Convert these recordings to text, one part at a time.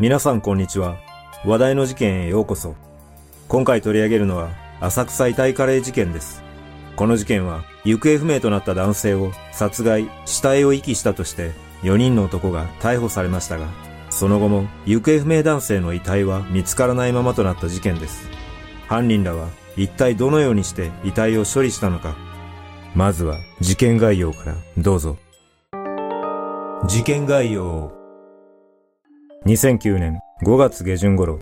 皆さんこんにちは。話題の事件へようこそ。今回取り上げるのは、浅草遺体カレー事件です。この事件は、行方不明となった男性を殺害、死体を遺棄したとして、4人の男が逮捕されましたが、その後も行方不明男性の遺体は見つからないままとなった事件です。犯人らは一体どのようにして遺体を処理したのか。まずは事件概要からどうぞ。事件概要2009年5月下旬頃、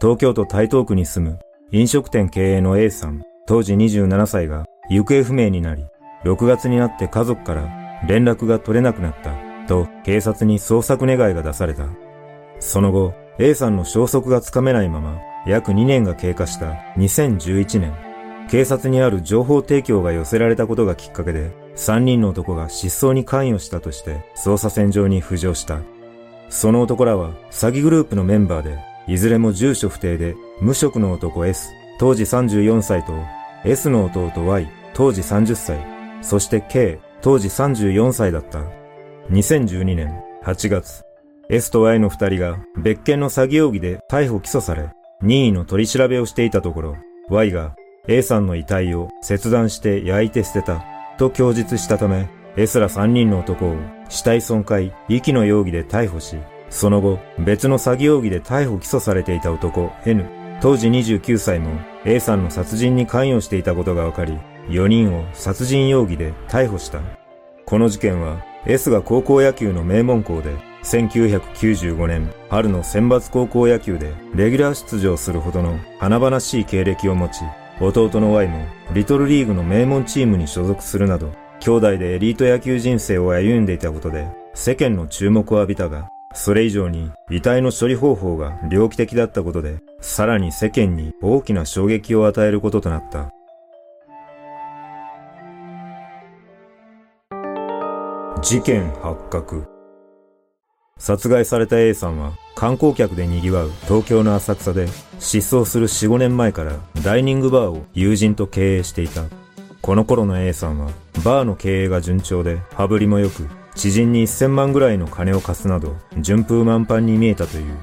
東京都台東区に住む飲食店経営の A さん、当時27歳が行方不明になり、6月になって家族から連絡が取れなくなったと警察に捜索願いが出された。その後、A さんの消息がつかめないまま約2年が経過した2011年、警察にある情報提供が寄せられたことがきっかけで、3人の男が失踪に関与したとして捜査線上に浮上した。その男らは詐欺グループのメンバーで、いずれも住所不定で、無職の男 S、当時34歳と、S の弟 Y、当時30歳、そして K、当時34歳だった。2012年8月、S と Y の二人が別件の詐欺容疑で逮捕起訴され、任意の取り調べをしていたところ、Y が A さんの遺体を切断して焼いて捨てたと供述したため、S ら3人の男を死体損壊、遺棄の容疑で逮捕し、その後、別の詐欺容疑で逮捕起訴されていた男 N、当時29歳も A さんの殺人に関与していたことが分かり、4人を殺人容疑で逮捕した。この事件は S が高校野球の名門校で1995年春の選抜高校野球でレギュラー出場するほどの華々しい経歴を持ち、弟の Y もリトルリーグの名門チームに所属するなど兄弟でエリート野球人生を歩んでいたことで世間の注目を浴びたが、それ以上に遺体の処理方法が猟奇的だったことで、さらに世間に大きな衝撃を与えることとなった。事件発覚。殺害された A さんは観光客で賑わう東京の浅草で失踪する4、5年前からダイニングバーを友人と経営していた。この頃の A さんは、バーの経営が順調で、羽振りも良く、知人に1000万ぐらいの金を貸すなど、順風満帆に見えたという。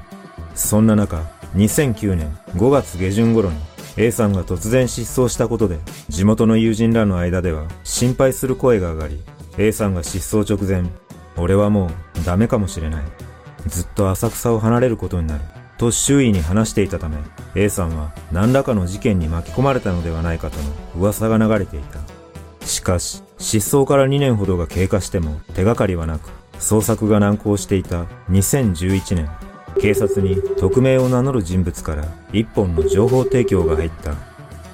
そんな中、2009年5月下旬頃に、A さんが突然失踪したことで、地元の友人らの間では心配する声が上がり、A さんが失踪直前、俺はもうダメかもしれない。ずっと浅草を離れることになる。と周囲に話していたため、A さんは何らかの事件に巻き込まれたのではないかとの噂が流れていた。しかし、失踪から2年ほどが経過しても手がかりはなく、捜索が難航していた2011年、警察に匿名を名乗る人物から一本の情報提供が入った。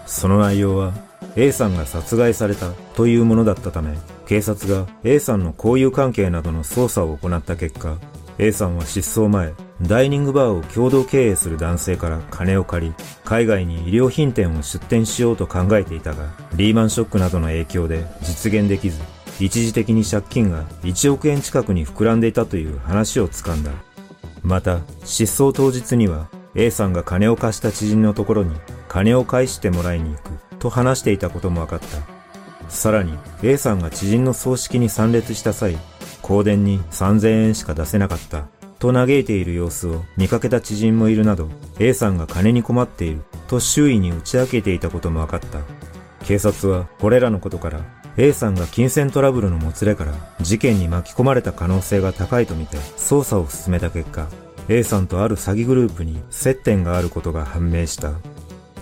その内容は A さんが殺害されたというものだったため、警察が A さんの交友関係などの捜査を行った結果、A さんは失踪前、ダイニングバーを共同経営する男性から金を借り、海外に衣料品店を出店しようと考えていたが、リーマンショックなどの影響で実現できず、一時的に借金が1億円近くに膨らんでいたという話をつかんだ。また、失踪当日には A さんが金を貸した知人のところに金を返してもらいに行くと話していたことも分かった。さらに A さんが知人の葬式に参列した際、香典に3000円しか出せなかったと嘆いている様子を見かけた知人もいるなど A さんが金に困っていると周囲に打ち明けていたことも分かった。警察はこれらのことから A さんが金銭トラブルのもつれから事件に巻き込まれた可能性が高いとみて捜査を進めた結果 A さんとある詐欺グループに接点があることが判明した。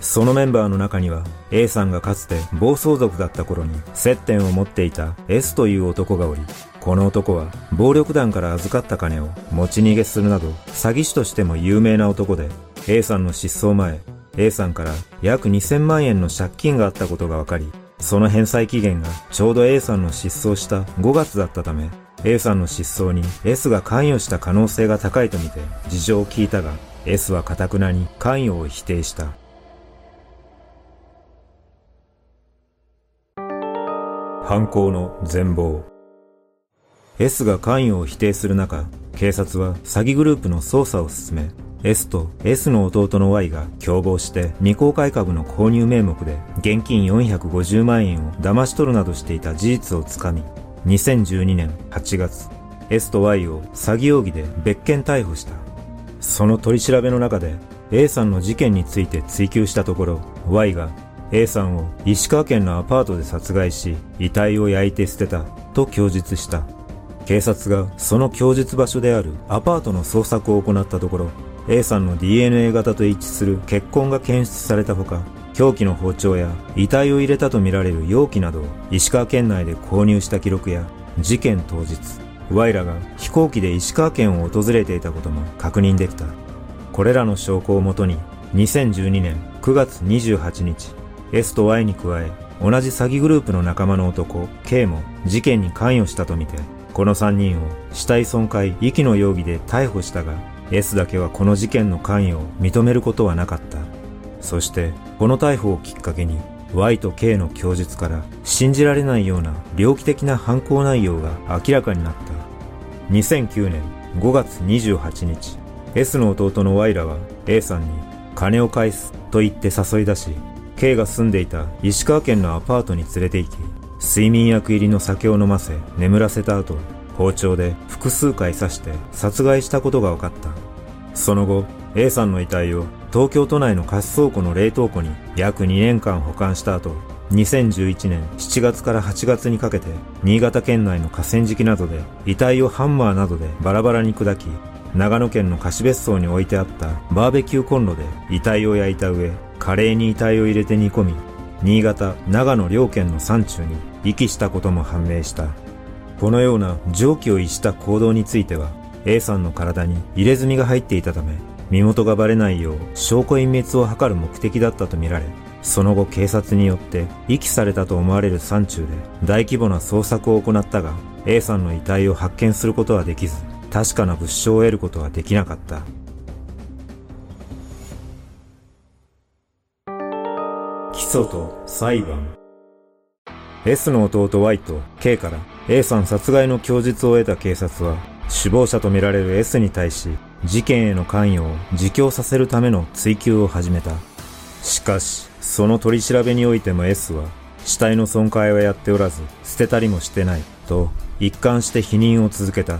そのメンバーの中には A さんがかつて暴走族だった頃に接点を持っていた S という男がおり、この男は暴力団から預かった金を持ち逃げするなど詐欺師としても有名な男で A さんの失踪前 A さんから約2000万円の借金があったことが分かりその返済期限がちょうど A さんの失踪した5月だったため A さんの失踪に S が関与した可能性が高いとみて事情を聞いたが S は堅くなに関与を否定した。犯行の全貌。S が関与を否定する中、警察は詐欺グループの捜査を進め、S と S の弟の Y が共謀して未公開株の購入名目で現金450万円を騙し取るなどしていた事実をつかみ、2012年8月、S と Y を詐欺容疑で別件逮捕した。その取り調べの中で A さんの事件について追及したところ Y が A さんを石川県のアパートで殺害し遺体を焼いて捨てたと供述した警察がその供述場所であるアパートの捜索を行ったところ A さんの DNA 型と一致する血痕が検出されたほか凶器の包丁や遺体を入れたとみられる容器などを石川県内で購入した記録や事件当日 Y らが飛行機で石川県を訪れていたことも確認できた。これらの証拠をもとに2012年9月28日 S と Y に加え同じ詐欺グループの仲間の男 K も事件に関与したとみてこの3人を死体損壊遺棄の容疑で逮捕したが S だけはこの事件の関与を認めることはなかった。そしてこの逮捕をきっかけに Y と K の供述から信じられないような猟奇的な犯行内容が明らかになった。2009年5月28日 S の弟の Y らは A さんに金を返すと言って誘い出し K が住んでいた石川県のアパートに連れて行き睡眠薬入りの酒を飲ませ眠らせた後包丁で複数回刺して殺害したことが分かった。その後 A さんの遺体を東京都内の貸し倉庫の冷凍庫に約2年間保管した後2011年7月から8月にかけて新潟県内の河川敷などで遺体をハンマーなどでバラバラに砕き長野県の貸別荘に置いてあったバーベキューコンロで遺体を焼いた上カレーに遺体を入れて煮込み新潟長野両県の山中に遺棄したことも判明した。このような常軌を逸した行動については A さんの体に入れ墨が入っていたため身元がバレないよう証拠隠滅を図る目的だったとみられその後警察によって遺棄されたと思われる山中で大規模な捜索を行ったが A さんの遺体を発見することはできず確かな物証を得ることはできなかった。訴と裁判 S の弟 Y と K から A さん殺害の供述を得た警察は首謀者とみられる S に対し事件への関与を自供させるための追及を始めた。しかし、その取り調べにおいても S は、死体の損壊はやっておらず、捨てたりもしてない、と一貫して否認を続けた。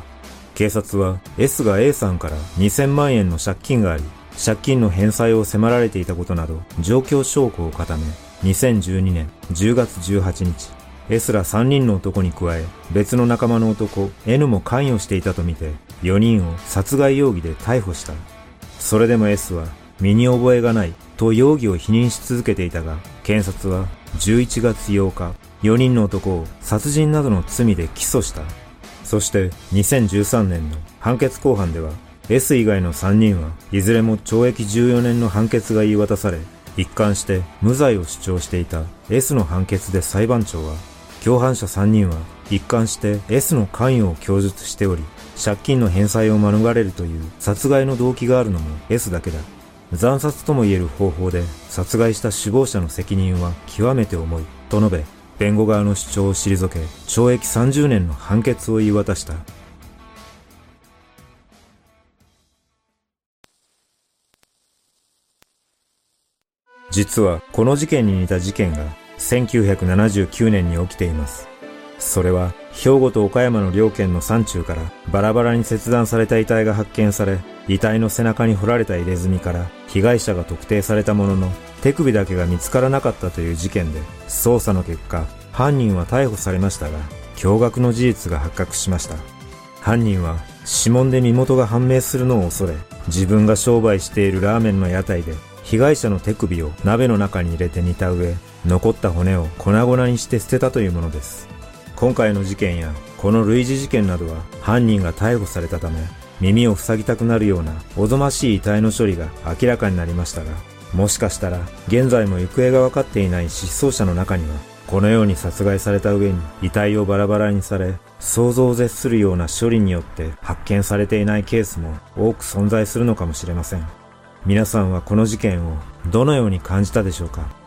警察は S が A さんから2000万円の借金があり、借金の返済を迫られていたことなど、状況証拠を固め、2012年10月18日、S ら3人の男に加え、別の仲間の男 N も関与していたとみて、4人を殺害容疑で逮捕した。それでも S は身に覚えがないと容疑を否認し続けていたが、検察は11月8日、4人の男を殺人などの罪で起訴した。そして2013年の判決公判では S 以外の3人はいずれも懲役14年の判決が言い渡され、一貫して無罪を主張していた S の判決で裁判長は、共犯者3人は一貫して S の関与を供述しており、借金の返済を免れるという殺害の動機があるのも S だけだ。惨殺とも言える方法で殺害した首謀者の責任は極めて重いと述べ、弁護側の主張を退け、懲役30年の判決を言い渡した。実はこの事件に似た事件が1979年に起きています。それは兵庫と岡山の両県の山中からバラバラに切断された遺体が発見され、遺体の背中に掘られた入れ墨から被害者が特定されたものの、手首だけが見つからなかったという事件で、捜査の結果、犯人は逮捕されましたが、驚愕の事実が発覚しました。犯人は指紋で身元が判明するのを恐れ、自分が商売しているラーメンの屋台で被害者の手首を鍋の中に入れて煮た上、残った骨を粉々にして捨てたというものです。今回の事件やこの類似事件などは犯人が逮捕されたため耳を塞ぎたくなるようなおぞましい遺体の処理が明らかになりましたがもしかしたら現在も行方が分かっていない失踪者の中にはこのように殺害された上に遺体をバラバラにされ想像を絶するような処理によって発見されていないケースも多く存在するのかもしれません皆さんはこの事件をどのように感じたでしょうか？